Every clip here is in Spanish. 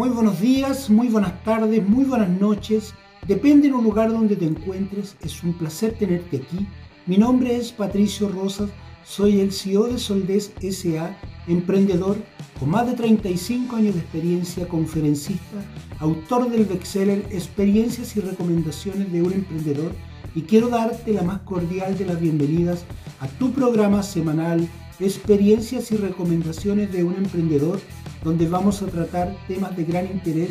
Muy buenos días, muy buenas tardes, muy buenas noches. Depende del lugar donde te encuentres. Es un placer tenerte aquí. Mi nombre es Patricio Rosas. Soy el CEO de Soldés SA, emprendedor con más de 35 años de experiencia, conferencista, autor del bestseller Experiencias y recomendaciones de un emprendedor y quiero darte la más cordial de las bienvenidas a tu programa semanal Experiencias y recomendaciones de un emprendedor donde vamos a tratar temas de gran interés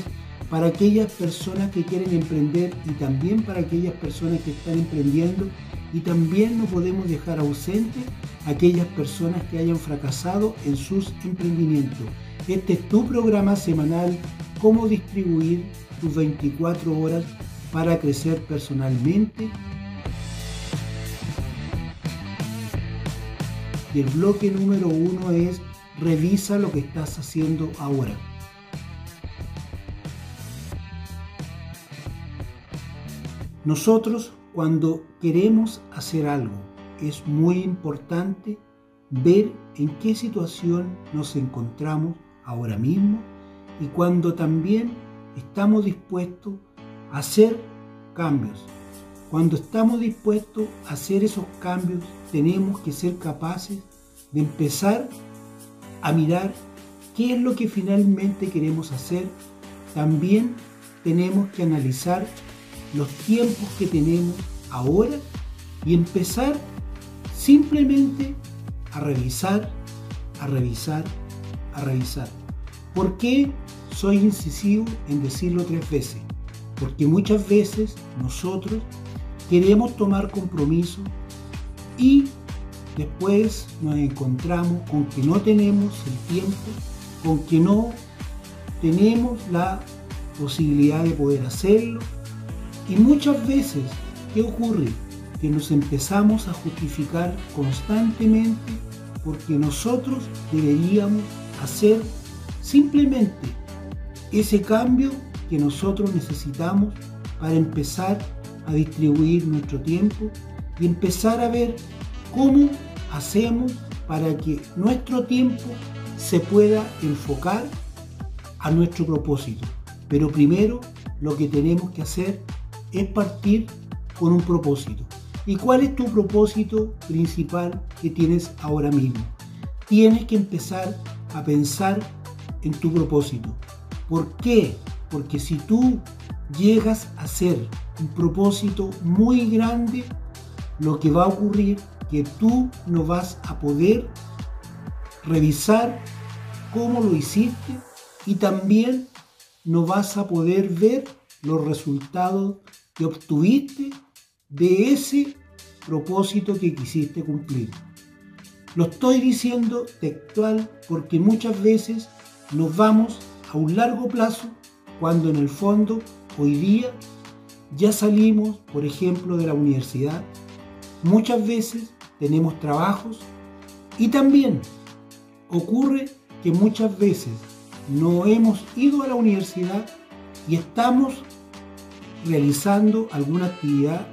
para aquellas personas que quieren emprender y también para aquellas personas que están emprendiendo y también no podemos dejar ausente a aquellas personas que hayan fracasado en sus emprendimientos. Este es tu programa semanal, cómo distribuir tus 24 horas para crecer personalmente. El bloque número uno es revisa lo que estás haciendo ahora. Nosotros cuando queremos hacer algo es muy importante ver en qué situación nos encontramos ahora mismo y cuando también estamos dispuestos a hacer cambios. Cuando estamos dispuestos a hacer esos cambios tenemos que ser capaces de empezar a mirar qué es lo que finalmente queremos hacer, también tenemos que analizar los tiempos que tenemos ahora y empezar simplemente a revisar, a revisar, a revisar. ¿Por qué soy incisivo en decirlo tres veces? Porque muchas veces nosotros queremos tomar compromiso y Después nos encontramos con que no tenemos el tiempo, con que no tenemos la posibilidad de poder hacerlo. Y muchas veces, ¿qué ocurre? Que nos empezamos a justificar constantemente porque nosotros deberíamos hacer simplemente ese cambio que nosotros necesitamos para empezar a distribuir nuestro tiempo y empezar a ver cómo hacemos para que nuestro tiempo se pueda enfocar a nuestro propósito. Pero primero lo que tenemos que hacer es partir con un propósito. ¿Y cuál es tu propósito principal que tienes ahora mismo? Tienes que empezar a pensar en tu propósito. ¿Por qué? Porque si tú llegas a ser un propósito muy grande, lo que va a ocurrir que tú no vas a poder revisar cómo lo hiciste y también no vas a poder ver los resultados que obtuviste de ese propósito que quisiste cumplir. Lo estoy diciendo textual porque muchas veces nos vamos a un largo plazo cuando en el fondo hoy día ya salimos, por ejemplo, de la universidad. Muchas veces tenemos trabajos y también ocurre que muchas veces no hemos ido a la universidad y estamos realizando alguna actividad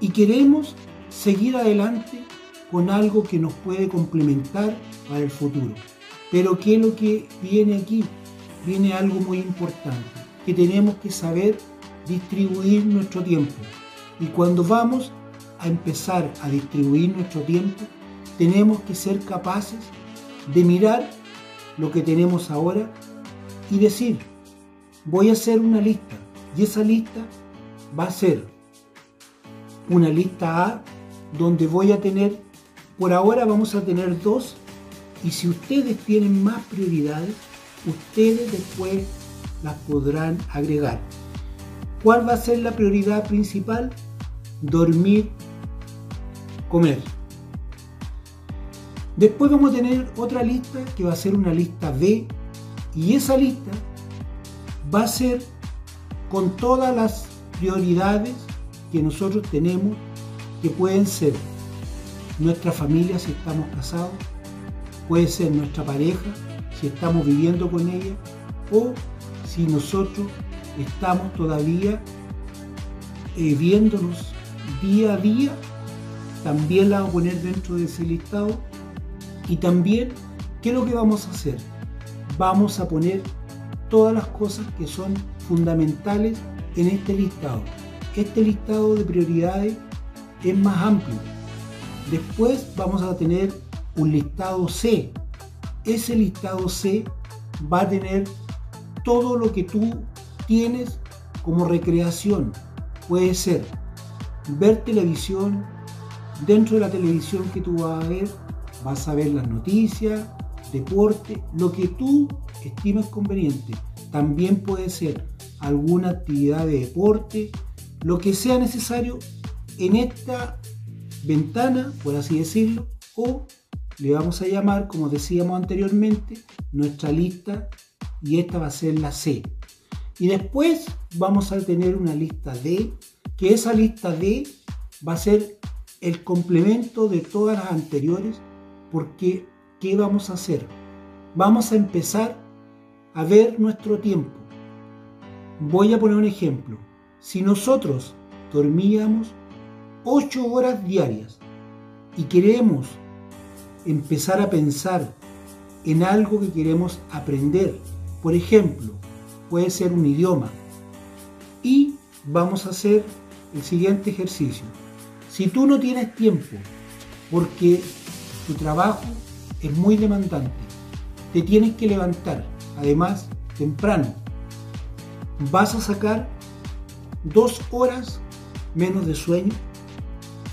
y queremos seguir adelante con algo que nos puede complementar para el futuro. Pero ¿qué es lo que viene aquí? Viene algo muy importante, que tenemos que saber distribuir nuestro tiempo. Y cuando vamos a empezar a distribuir nuestro tiempo, tenemos que ser capaces de mirar lo que tenemos ahora y decir, voy a hacer una lista. Y esa lista va a ser una lista A donde voy a tener, por ahora vamos a tener dos, y si ustedes tienen más prioridades, ustedes después las podrán agregar. ¿Cuál va a ser la prioridad principal? Dormir comer. Después vamos a tener otra lista que va a ser una lista B y esa lista va a ser con todas las prioridades que nosotros tenemos que pueden ser nuestra familia si estamos casados, puede ser nuestra pareja si estamos viviendo con ella o si nosotros estamos todavía eh, viéndonos día a día también la vamos a poner dentro de ese listado. Y también, ¿qué es lo que vamos a hacer? Vamos a poner todas las cosas que son fundamentales en este listado. Este listado de prioridades es más amplio. Después vamos a tener un listado C. Ese listado C va a tener todo lo que tú tienes como recreación. Puede ser ver televisión, dentro de la televisión que tú vas a ver, vas a ver las noticias, deporte, lo que tú estimes conveniente. También puede ser alguna actividad de deporte, lo que sea necesario en esta ventana, por así decirlo, o le vamos a llamar, como decíamos anteriormente, nuestra lista y esta va a ser la C. Y después vamos a tener una lista D, que esa lista D va a ser el complemento de todas las anteriores, porque ¿qué vamos a hacer? Vamos a empezar a ver nuestro tiempo. Voy a poner un ejemplo. Si nosotros dormíamos 8 horas diarias y queremos empezar a pensar en algo que queremos aprender, por ejemplo, puede ser un idioma, y vamos a hacer el siguiente ejercicio. Si tú no tienes tiempo porque tu trabajo es muy demandante, te tienes que levantar, además, temprano, vas a sacar dos horas menos de sueño.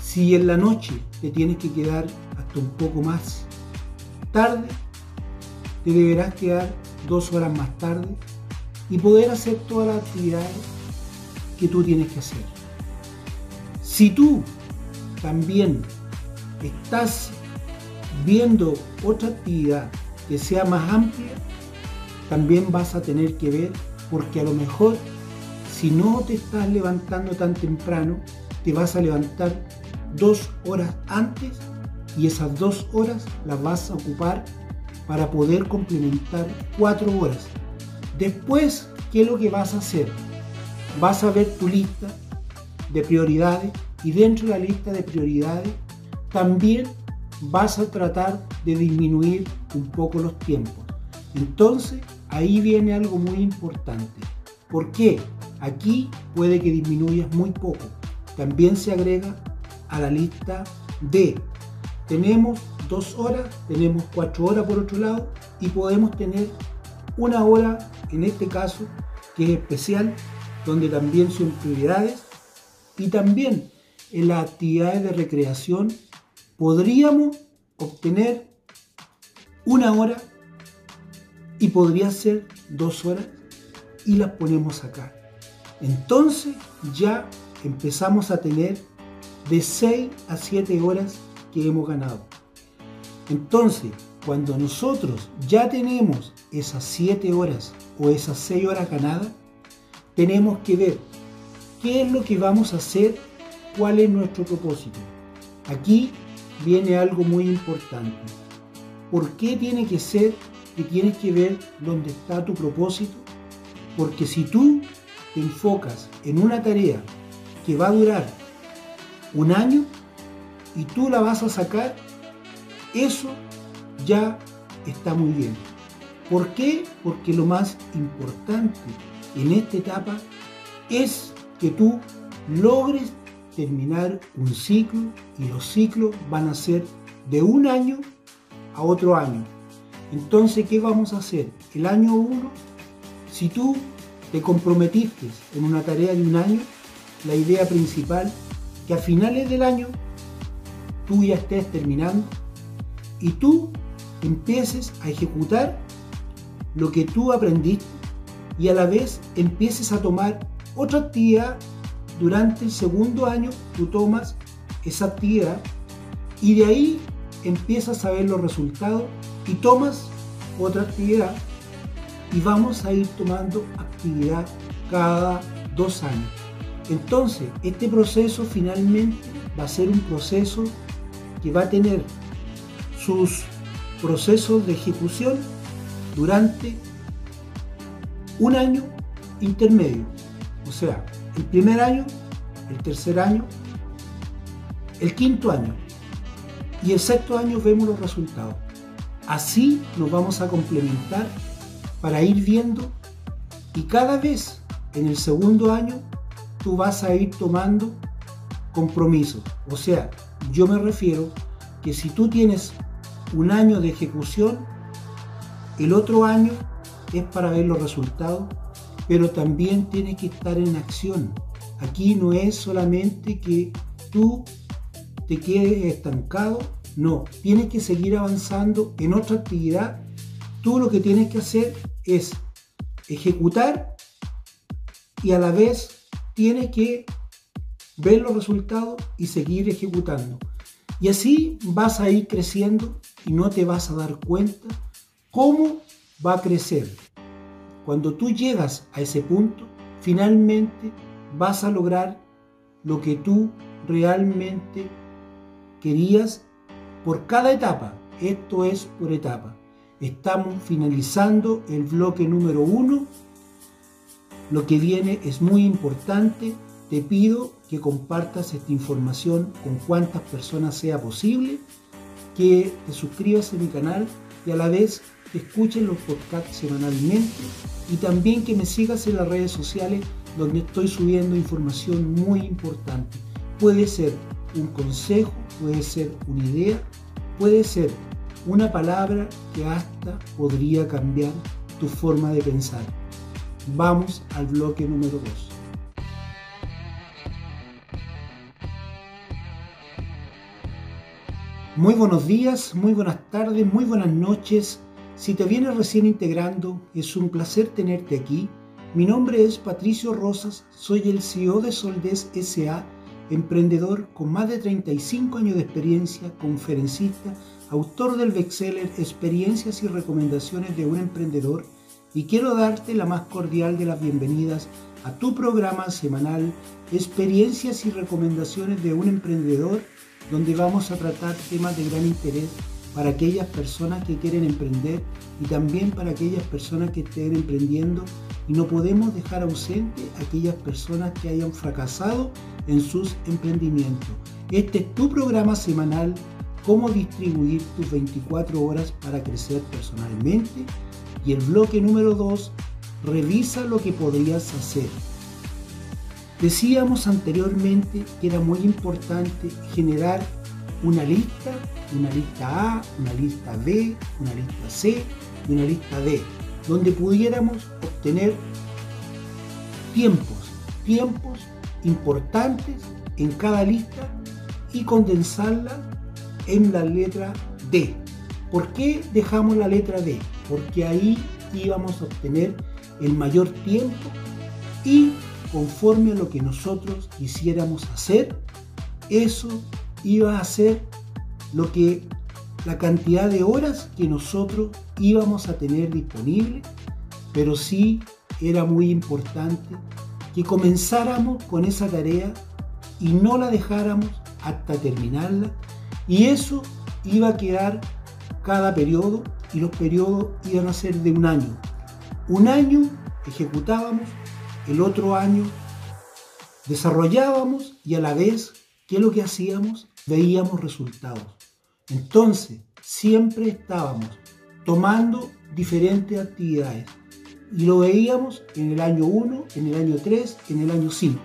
Si en la noche te tienes que quedar hasta un poco más tarde, te deberás quedar dos horas más tarde y poder hacer todas las actividades que tú tienes que hacer. Si tú también estás viendo otra actividad que sea más amplia, también vas a tener que ver, porque a lo mejor si no te estás levantando tan temprano, te vas a levantar dos horas antes y esas dos horas las vas a ocupar para poder complementar cuatro horas. Después, ¿qué es lo que vas a hacer? Vas a ver tu lista de prioridades y dentro de la lista de prioridades también vas a tratar de disminuir un poco los tiempos. Entonces, ahí viene algo muy importante. ¿Por qué? Aquí puede que disminuyas muy poco. También se agrega a la lista de tenemos dos horas, tenemos cuatro horas por otro lado y podemos tener una hora, en este caso, que es especial, donde también son prioridades y también en las actividades de recreación podríamos obtener una hora y podría ser dos horas y las ponemos acá. Entonces ya empezamos a tener de 6 a 7 horas que hemos ganado. Entonces, cuando nosotros ya tenemos esas 7 horas o esas 6 horas ganadas, tenemos que ver qué es lo que vamos a hacer, cuál es nuestro propósito. Aquí viene algo muy importante. ¿Por qué tiene que ser que tienes que ver dónde está tu propósito? Porque si tú te enfocas en una tarea que va a durar un año y tú la vas a sacar, eso ya está muy bien. ¿Por qué? Porque lo más importante en esta etapa es que tú logres terminar un ciclo y los ciclos van a ser de un año a otro año. Entonces, ¿qué vamos a hacer? El año 1, si tú te comprometiste en una tarea de un año, la idea principal que a finales del año tú ya estés terminando y tú empieces a ejecutar lo que tú aprendiste y a la vez empieces a tomar otra actividad durante el segundo año tú tomas esa actividad y de ahí empiezas a ver los resultados y tomas otra actividad y vamos a ir tomando actividad cada dos años. Entonces, este proceso finalmente va a ser un proceso que va a tener sus procesos de ejecución durante un año intermedio. O sea, el primer año, el tercer año, el quinto año y el sexto año vemos los resultados. Así nos vamos a complementar para ir viendo Y cada vez en el segundo año tú vas a ir tomando compromisos. O sea, yo me refiero que si tú tienes un año de ejecución, el otro año es para ver los resultados, pero también tienes que estar en acción. Aquí no es solamente que tú te quedes estancado, no, tienes que seguir avanzando en otra actividad. Tú lo que tienes que hacer es ejecutar y a la vez tienes que ver los resultados y seguir ejecutando. Y así vas a ir creciendo y no te vas a dar cuenta cómo va a crecer. Cuando tú llegas a ese punto, finalmente vas a lograr lo que tú realmente querías por cada etapa. Esto es por etapa. Estamos finalizando el bloque número uno. Lo que viene es muy importante. Te pido que compartas esta información con cuantas personas sea posible, que te suscribas a mi canal y a la vez escuchen los podcasts semanalmente y también que me sigas en las redes sociales donde estoy subiendo información muy importante. Puede ser un consejo, puede ser una idea, puede ser una palabra que hasta podría cambiar tu forma de pensar. Vamos al bloque número 2. Muy buenos días, muy buenas tardes, muy buenas noches. Si te vienes recién integrando, es un placer tenerte aquí. Mi nombre es Patricio Rosas, soy el CEO de Soldes SA emprendedor con más de 35 años de experiencia, conferencista, autor del bestseller Experiencias y recomendaciones de un emprendedor y quiero darte la más cordial de las bienvenidas a tu programa semanal Experiencias y recomendaciones de un emprendedor donde vamos a tratar temas de gran interés para aquellas personas que quieren emprender y también para aquellas personas que estén emprendiendo y no podemos dejar ausente a aquellas personas que hayan fracasado en sus emprendimientos. Este es tu programa semanal, cómo distribuir tus 24 horas para crecer personalmente y el bloque número 2, revisa lo que podrías hacer. Decíamos anteriormente que era muy importante generar una lista, una lista A, una lista B, una lista C y una lista D, donde pudiéramos obtener tiempos, tiempos importantes en cada lista y condensarla en la letra D. ¿Por qué dejamos la letra D? Porque ahí íbamos a obtener el mayor tiempo y conforme a lo que nosotros quisiéramos hacer, eso iba a ser lo que la cantidad de horas que nosotros íbamos a tener disponible, pero sí era muy importante que comenzáramos con esa tarea y no la dejáramos hasta terminarla y eso iba a quedar cada periodo y los periodos iban a ser de un año. Un año ejecutábamos, el otro año desarrollábamos y a la vez, ¿qué es lo que hacíamos? Veíamos resultados. Entonces, siempre estábamos tomando diferentes actividades y lo veíamos en el año 1, en el año 3, en el año 5.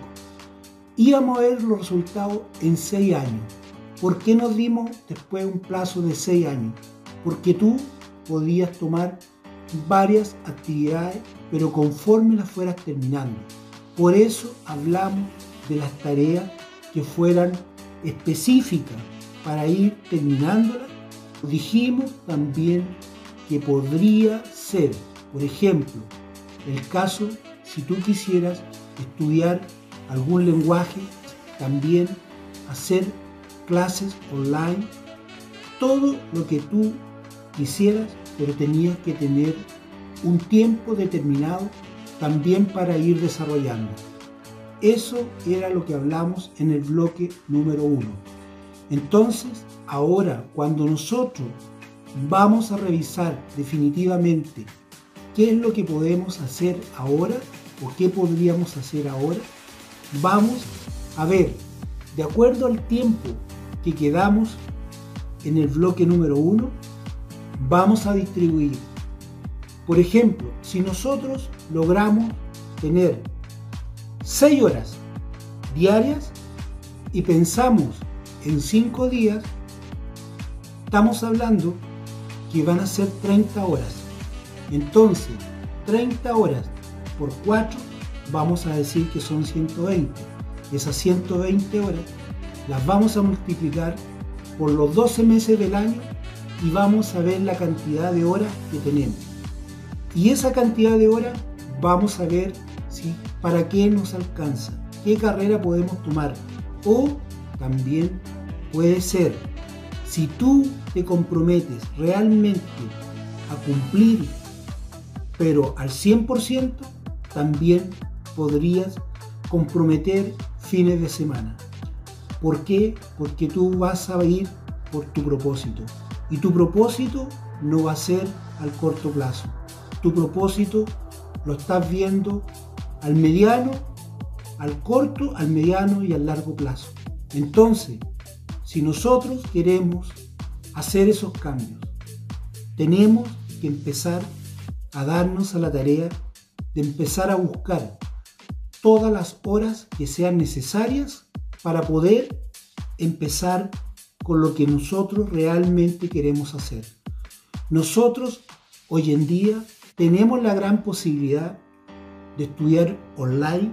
Íbamos a ver los resultados en 6 años. ¿Por qué nos dimos después un plazo de 6 años? Porque tú podías tomar varias actividades, pero conforme las fueras terminando. Por eso hablamos de las tareas que fueran específicas para ir terminándolas. Dijimos también que podría ser, por ejemplo, el caso si tú quisieras estudiar algún lenguaje, también hacer clases online, todo lo que tú quisieras, pero tenías que tener un tiempo determinado también para ir desarrollando. Eso era lo que hablamos en el bloque número uno. Entonces, ahora, cuando nosotros vamos a revisar definitivamente qué es lo que podemos hacer ahora o qué podríamos hacer ahora, vamos a ver, de acuerdo al tiempo que quedamos en el bloque número uno, vamos a distribuir. Por ejemplo, si nosotros logramos tener 6 horas diarias y pensamos en 5 días, estamos hablando que van a ser 30 horas. Entonces, 30 horas por 4, vamos a decir que son 120. Esas 120 horas las vamos a multiplicar por los 12 meses del año y vamos a ver la cantidad de horas que tenemos. Y esa cantidad de horas vamos a ver si para qué nos alcanza, qué carrera podemos tomar. O también puede ser, si tú te comprometes realmente a cumplir, pero al 100%, también podrías comprometer fines de semana. ¿Por qué? Porque tú vas a ir por tu propósito. Y tu propósito no va a ser al corto plazo. Tu propósito lo estás viendo al mediano, al corto, al mediano y al largo plazo. Entonces, si nosotros queremos hacer esos cambios, tenemos que empezar a darnos a la tarea de empezar a buscar todas las horas que sean necesarias para poder empezar con lo que nosotros realmente queremos hacer. Nosotros hoy en día tenemos la gran posibilidad de estudiar online,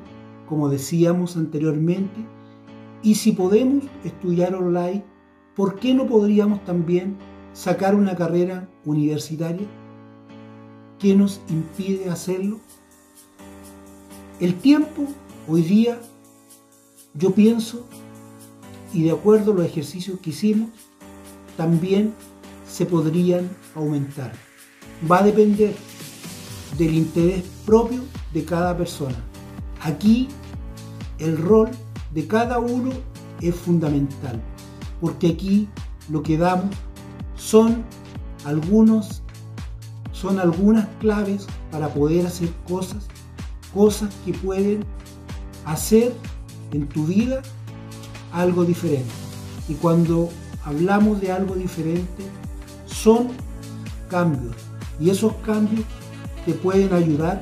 como decíamos anteriormente, y si podemos estudiar online, ¿por qué no podríamos también sacar una carrera universitaria? ¿Qué nos impide hacerlo? El tiempo hoy día, yo pienso, y de acuerdo a los ejercicios que hicimos, también se podrían aumentar. Va a depender del interés propio de cada persona. Aquí el rol de cada uno es fundamental, porque aquí lo que damos son algunos son algunas claves para poder hacer cosas cosas que pueden hacer en tu vida algo diferente. Y cuando hablamos de algo diferente, son cambios. Y esos cambios te pueden ayudar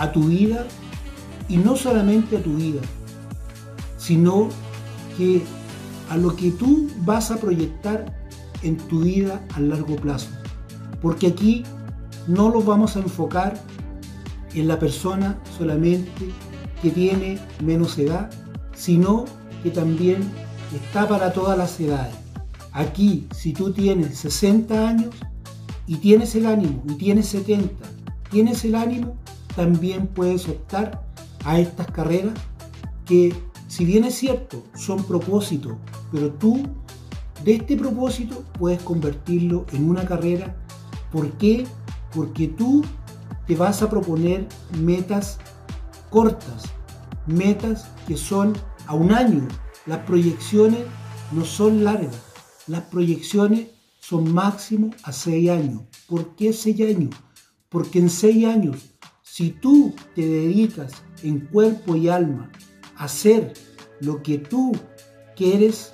a tu vida y no solamente a tu vida, sino que a lo que tú vas a proyectar en tu vida a largo plazo. Porque aquí no lo vamos a enfocar en la persona solamente que tiene menos edad, sino que también está para todas las edades. Aquí, si tú tienes 60 años y tienes el ánimo, y tienes 70, tienes el ánimo, también puedes optar a estas carreras que, si bien es cierto, son propósitos, pero tú de este propósito puedes convertirlo en una carrera. ¿Por qué? Porque tú te vas a proponer metas cortas, metas que son a un año. Las proyecciones no son largas, las proyecciones son máximo a seis años. ¿Por qué seis años? Porque en seis años, si tú te dedicas en cuerpo y alma a hacer lo que tú quieres,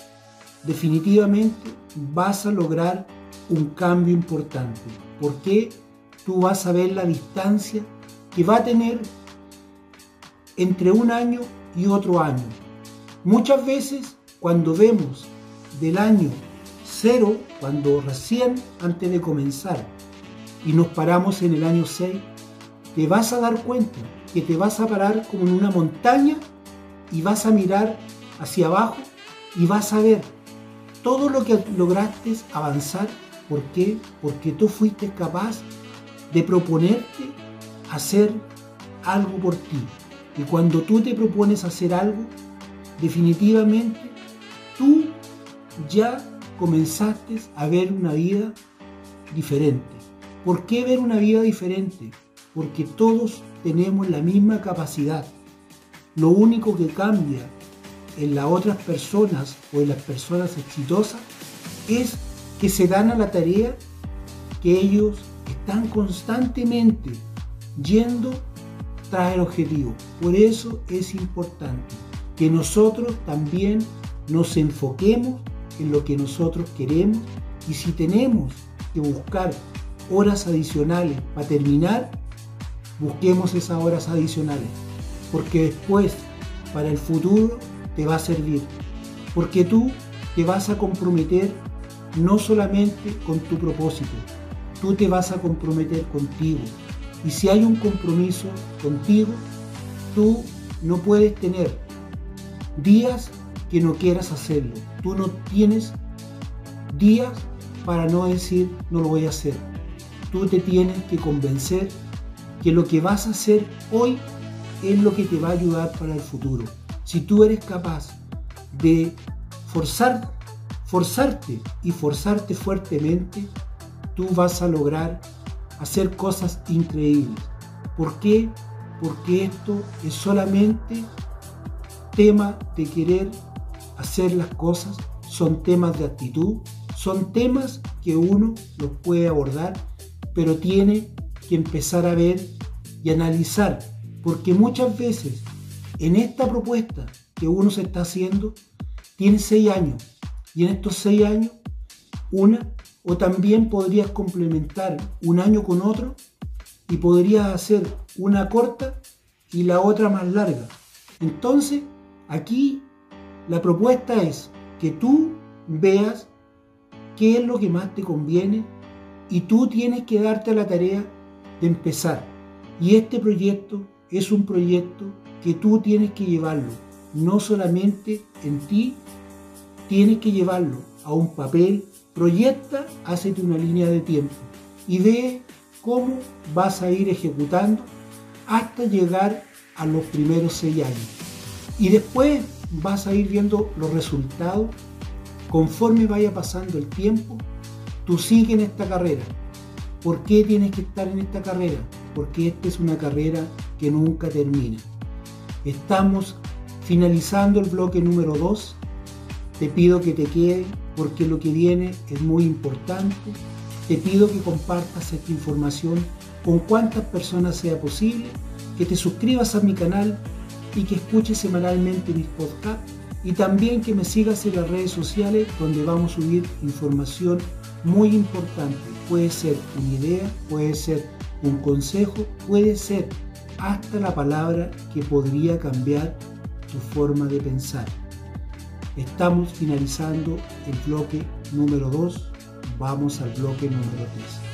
definitivamente vas a lograr un cambio importante. ¿Por qué? tú vas a ver la distancia que va a tener entre un año y otro año. Muchas veces cuando vemos del año cero, cuando recién antes de comenzar, y nos paramos en el año 6, te vas a dar cuenta que te vas a parar como en una montaña y vas a mirar hacia abajo y vas a ver todo lo que lograste avanzar. ¿Por qué? Porque tú fuiste capaz de proponerte hacer algo por ti. Y cuando tú te propones hacer algo, definitivamente tú ya comenzaste a ver una vida diferente. ¿Por qué ver una vida diferente? Porque todos tenemos la misma capacidad. Lo único que cambia en las otras personas o en las personas exitosas es que se dan a la tarea que ellos están constantemente yendo tras el objetivo. Por eso es importante que nosotros también nos enfoquemos en lo que nosotros queremos y si tenemos que buscar horas adicionales para terminar, busquemos esas horas adicionales, porque después, para el futuro, te va a servir, porque tú te vas a comprometer no solamente con tu propósito, tú te vas a comprometer contigo. Y si hay un compromiso contigo, tú no puedes tener días que no quieras hacerlo. Tú no tienes días para no decir no lo voy a hacer. Tú te tienes que convencer que lo que vas a hacer hoy es lo que te va a ayudar para el futuro. Si tú eres capaz de forzar, forzarte y forzarte fuertemente, tú vas a lograr hacer cosas increíbles. ¿Por qué? Porque esto es solamente tema de querer hacer las cosas, son temas de actitud, son temas que uno los puede abordar, pero tiene que empezar a ver y analizar, porque muchas veces en esta propuesta que uno se está haciendo, tiene seis años, y en estos seis años, una, o también podrías complementar un año con otro, y podrías hacer una corta y la otra más larga. Entonces, aquí la propuesta es que tú veas qué es lo que más te conviene y tú tienes que darte la tarea de empezar. Y este proyecto es un proyecto que tú tienes que llevarlo, no solamente en ti, tienes que llevarlo a un papel, proyecta, hazte una línea de tiempo y ve cómo vas a ir ejecutando hasta llegar a los primeros seis años. Y después vas a ir viendo los resultados conforme vaya pasando el tiempo. Tú sigues en esta carrera. ¿Por qué tienes que estar en esta carrera? Porque esta es una carrera que nunca termina. Estamos finalizando el bloque número 2. Te pido que te quedes porque lo que viene es muy importante. Te pido que compartas esta información con cuantas personas sea posible, que te suscribas a mi canal y que escuches semanalmente mis podcasts y también que me sigas en las redes sociales donde vamos a subir información muy importante. Puede ser una idea, puede ser un consejo, puede ser hasta la palabra que podría cambiar tu forma de pensar. Estamos finalizando el bloque número 2, vamos al bloque número 3.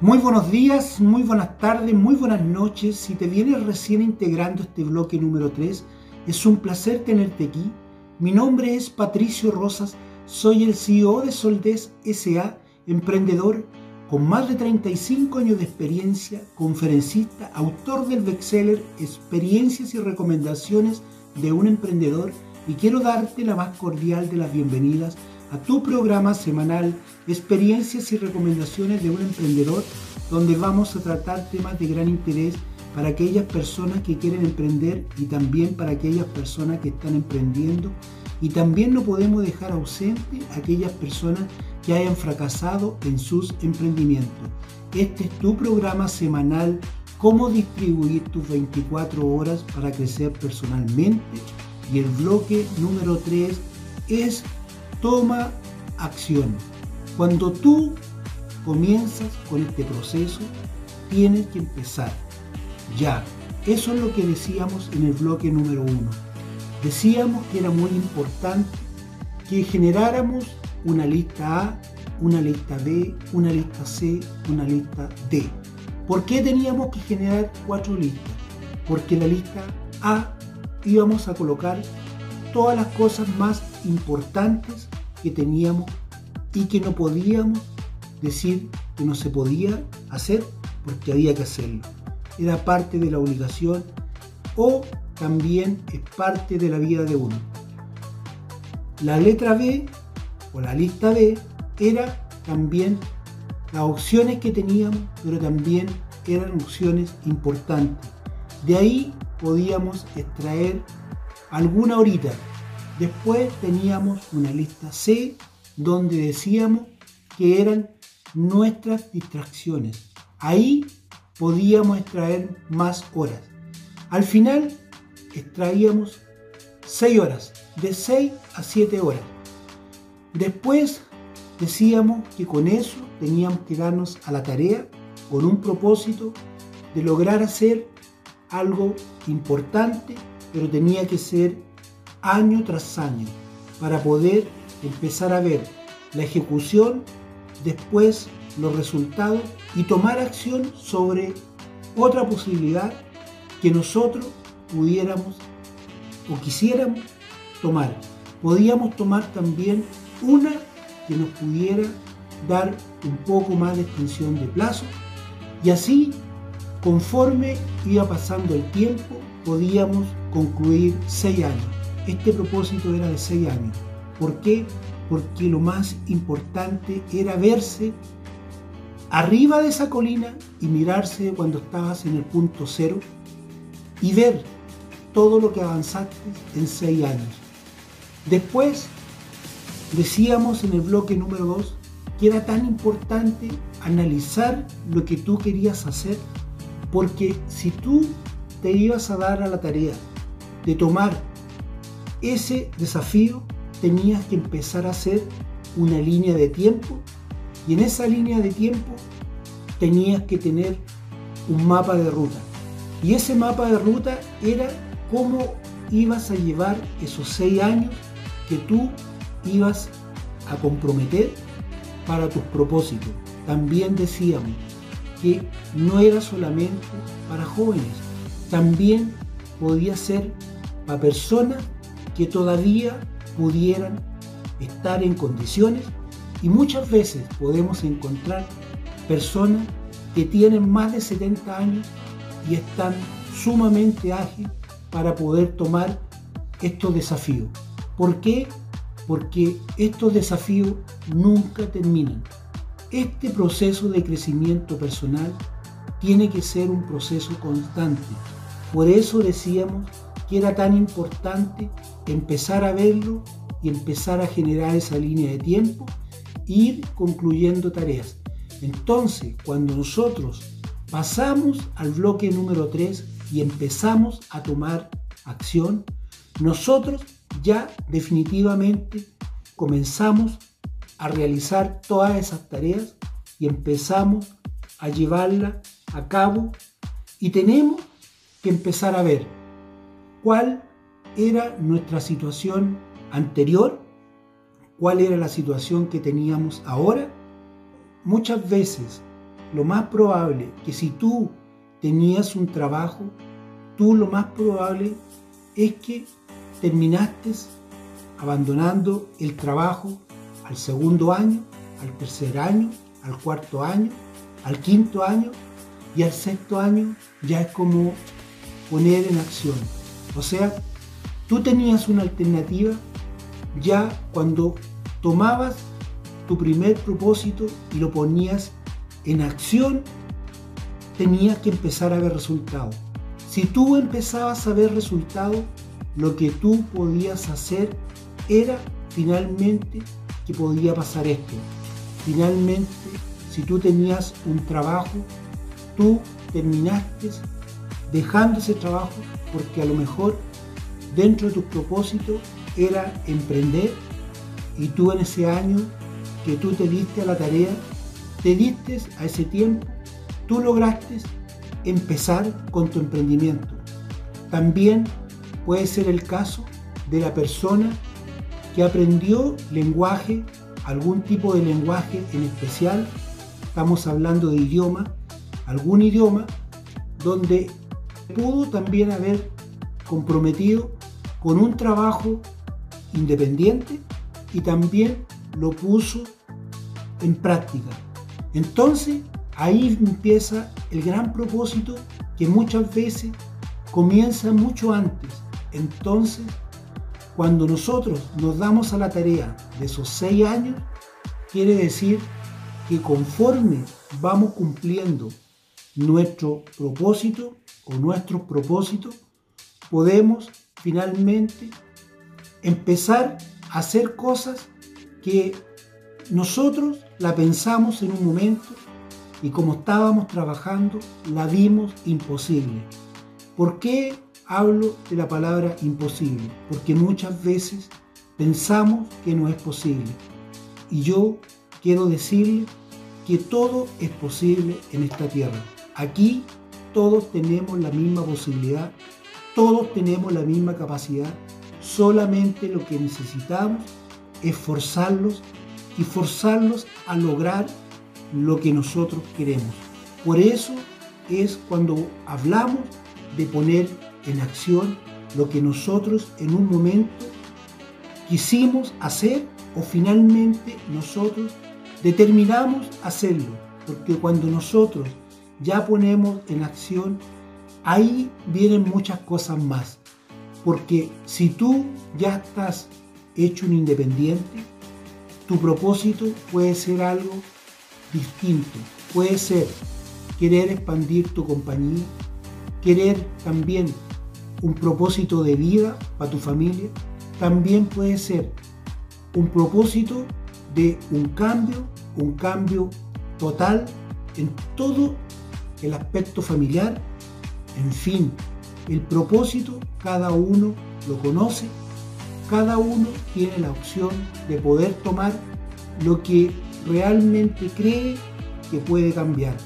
Muy buenos días, muy buenas tardes, muy buenas noches. Si te vienes recién integrando este bloque número 3, es un placer tenerte aquí. Mi nombre es Patricio Rosas, soy el CEO de Soldes SA, emprendedor con más de 35 años de experiencia, conferencista, autor del bestseller Experiencias y Recomendaciones de un Emprendedor y quiero darte la más cordial de las bienvenidas a tu programa semanal Experiencias y Recomendaciones de un Emprendedor, donde vamos a tratar temas de gran interés para aquellas personas que quieren emprender y también para aquellas personas que están emprendiendo. Y también no podemos dejar ausente a aquellas personas que hayan fracasado en sus emprendimientos. Este es tu programa semanal, cómo distribuir tus 24 horas para crecer personalmente. Y el bloque número 3 es toma acción. Cuando tú comienzas con este proceso, tienes que empezar ya. Eso es lo que decíamos en el bloque número uno. Decíamos que era muy importante que generáramos una lista A, una lista B, una lista C, una lista D. ¿Por qué teníamos que generar cuatro listas? Porque en la lista A íbamos a colocar todas las cosas más importantes que teníamos y que no podíamos decir que no se podía hacer porque había que hacerlo. Era parte de la obligación o también es parte de la vida de uno. La letra B o la lista B era también las opciones que teníamos, pero también eran opciones importantes. De ahí podíamos extraer alguna horita Después teníamos una lista C donde decíamos que eran nuestras distracciones. Ahí podíamos extraer más horas. Al final extraíamos 6 horas, de 6 a 7 horas. Después decíamos que con eso teníamos que darnos a la tarea con un propósito de lograr hacer algo importante, pero tenía que ser año tras año para poder empezar a ver la ejecución, después los resultados y tomar acción sobre otra posibilidad que nosotros pudiéramos o quisiéramos tomar. Podíamos tomar también una que nos pudiera dar un poco más de extensión de plazo y así, conforme iba pasando el tiempo, podíamos concluir seis años. Este propósito era de seis años. ¿Por qué? Porque lo más importante era verse arriba de esa colina y mirarse cuando estabas en el punto cero y ver todo lo que avanzaste en seis años. Después, decíamos en el bloque número 2 que era tan importante analizar lo que tú querías hacer, porque si tú te ibas a dar a la tarea de tomar ese desafío, tenías que empezar a hacer una línea de tiempo y en esa línea de tiempo tenías que tener un mapa de ruta. Y ese mapa de ruta era cómo ibas a llevar esos seis años que tú ibas a comprometer para tus propósitos. También decíamos que no era solamente para jóvenes, también podía ser para personas que todavía pudieran estar en condiciones y muchas veces podemos encontrar personas que tienen más de 70 años y están sumamente ágiles para poder tomar estos desafíos. ¿Por qué? Porque estos desafíos nunca terminan. Este proceso de crecimiento personal tiene que ser un proceso constante. Por eso decíamos que era tan importante empezar a verlo y empezar a generar esa línea de tiempo ir concluyendo tareas. Entonces, cuando nosotros pasamos al bloque número 3 y empezamos a tomar acción, nosotros ya definitivamente comenzamos a realizar todas esas tareas y empezamos a llevarlas a cabo y tenemos que empezar a ver cuál era nuestra situación anterior cuál era la situación que teníamos ahora, muchas veces lo más probable que si tú tenías un trabajo, tú lo más probable es que terminaste abandonando el trabajo al segundo año, al tercer año, al cuarto año, al quinto año y al sexto año ya es como poner en acción. O sea, tú tenías una alternativa ya cuando tomabas tu primer propósito y lo ponías en acción, tenías que empezar a ver resultados. Si tú empezabas a ver resultados, lo que tú podías hacer era finalmente que podía pasar esto. Finalmente, si tú tenías un trabajo, tú terminaste dejando ese trabajo porque a lo mejor dentro de tu propósito era emprender y tú en ese año que tú te diste a la tarea, te diste a ese tiempo, tú lograste empezar con tu emprendimiento. También puede ser el caso de la persona que aprendió lenguaje, algún tipo de lenguaje en especial, estamos hablando de idioma, algún idioma donde pudo también haber comprometido con un trabajo independiente y también lo puso en práctica. Entonces ahí empieza el gran propósito que muchas veces comienza mucho antes. Entonces, cuando nosotros nos damos a la tarea de esos seis años, quiere decir que conforme vamos cumpliendo nuestro propósito o nuestros propósitos, podemos finalmente empezar a hacer cosas que nosotros la pensamos en un momento y como estábamos trabajando la vimos imposible. ¿Por qué hablo de la palabra imposible? Porque muchas veces pensamos que no es posible. Y yo quiero decirle que todo es posible en esta tierra. Aquí todos tenemos la misma posibilidad, todos tenemos la misma capacidad, solamente lo que necesitamos es forzarlos y forzarlos a lograr lo que nosotros queremos. Por eso es cuando hablamos de poner en acción lo que nosotros en un momento quisimos hacer o finalmente nosotros determinamos hacerlo. Porque cuando nosotros ya ponemos en acción, ahí vienen muchas cosas más. Porque si tú ya estás hecho un independiente, tu propósito puede ser algo distinto. Puede ser querer expandir tu compañía, querer también un propósito de vida para tu familia, también puede ser un propósito de un cambio, un cambio total en todo el aspecto familiar, en fin, el propósito cada uno lo conoce, cada uno tiene la opción de poder tomar lo que realmente cree que puede cambiar.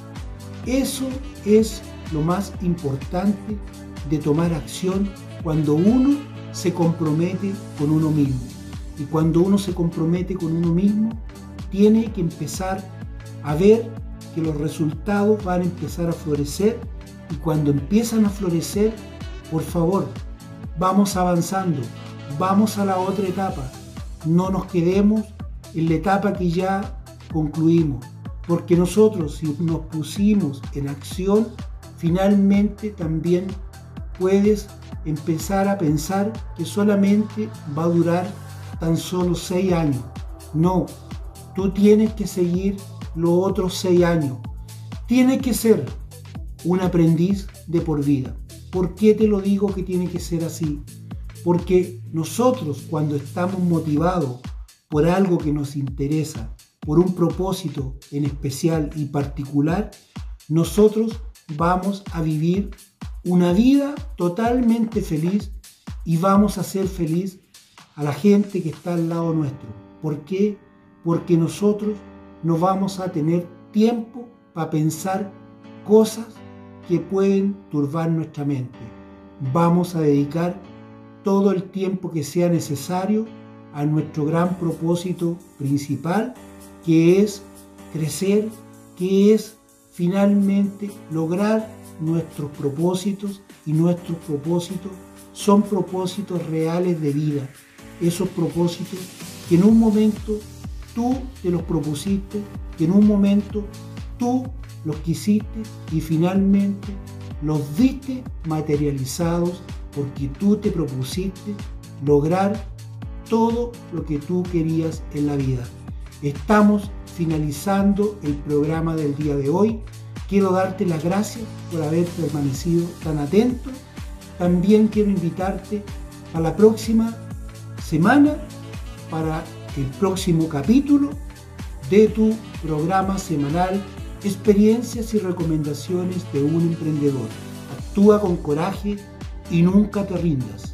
Eso es lo más importante de tomar acción cuando uno se compromete con uno mismo. Y cuando uno se compromete con uno mismo, tiene que empezar a ver que los resultados van a empezar a florecer y cuando empiezan a florecer, por favor, vamos avanzando, vamos a la otra etapa, no nos quedemos en la etapa que ya concluimos, porque nosotros si nos pusimos en acción, finalmente también puedes empezar a pensar que solamente va a durar tan solo seis años. No, tú tienes que seguir los otros seis años. Tienes que ser un aprendiz de por vida. ¿Por qué te lo digo que tiene que ser así? Porque nosotros cuando estamos motivados por algo que nos interesa, por un propósito en especial y particular, nosotros vamos a vivir una vida totalmente feliz y vamos a ser feliz a la gente que está al lado nuestro. ¿Por qué? Porque nosotros no vamos a tener tiempo para pensar cosas que pueden turbar nuestra mente. Vamos a dedicar todo el tiempo que sea necesario a nuestro gran propósito principal, que es crecer, que es finalmente lograr nuestros propósitos y nuestros propósitos son propósitos reales de vida. Esos propósitos que en un momento tú te los propusiste, que en un momento tú los quisiste y finalmente los viste materializados porque tú te propusiste lograr todo lo que tú querías en la vida. Estamos finalizando el programa del día de hoy. Quiero darte las gracias por haber permanecido tan atento. También quiero invitarte a la próxima semana para el próximo capítulo de tu programa semanal Experiencias y recomendaciones de un emprendedor. Actúa con coraje y nunca te rindas.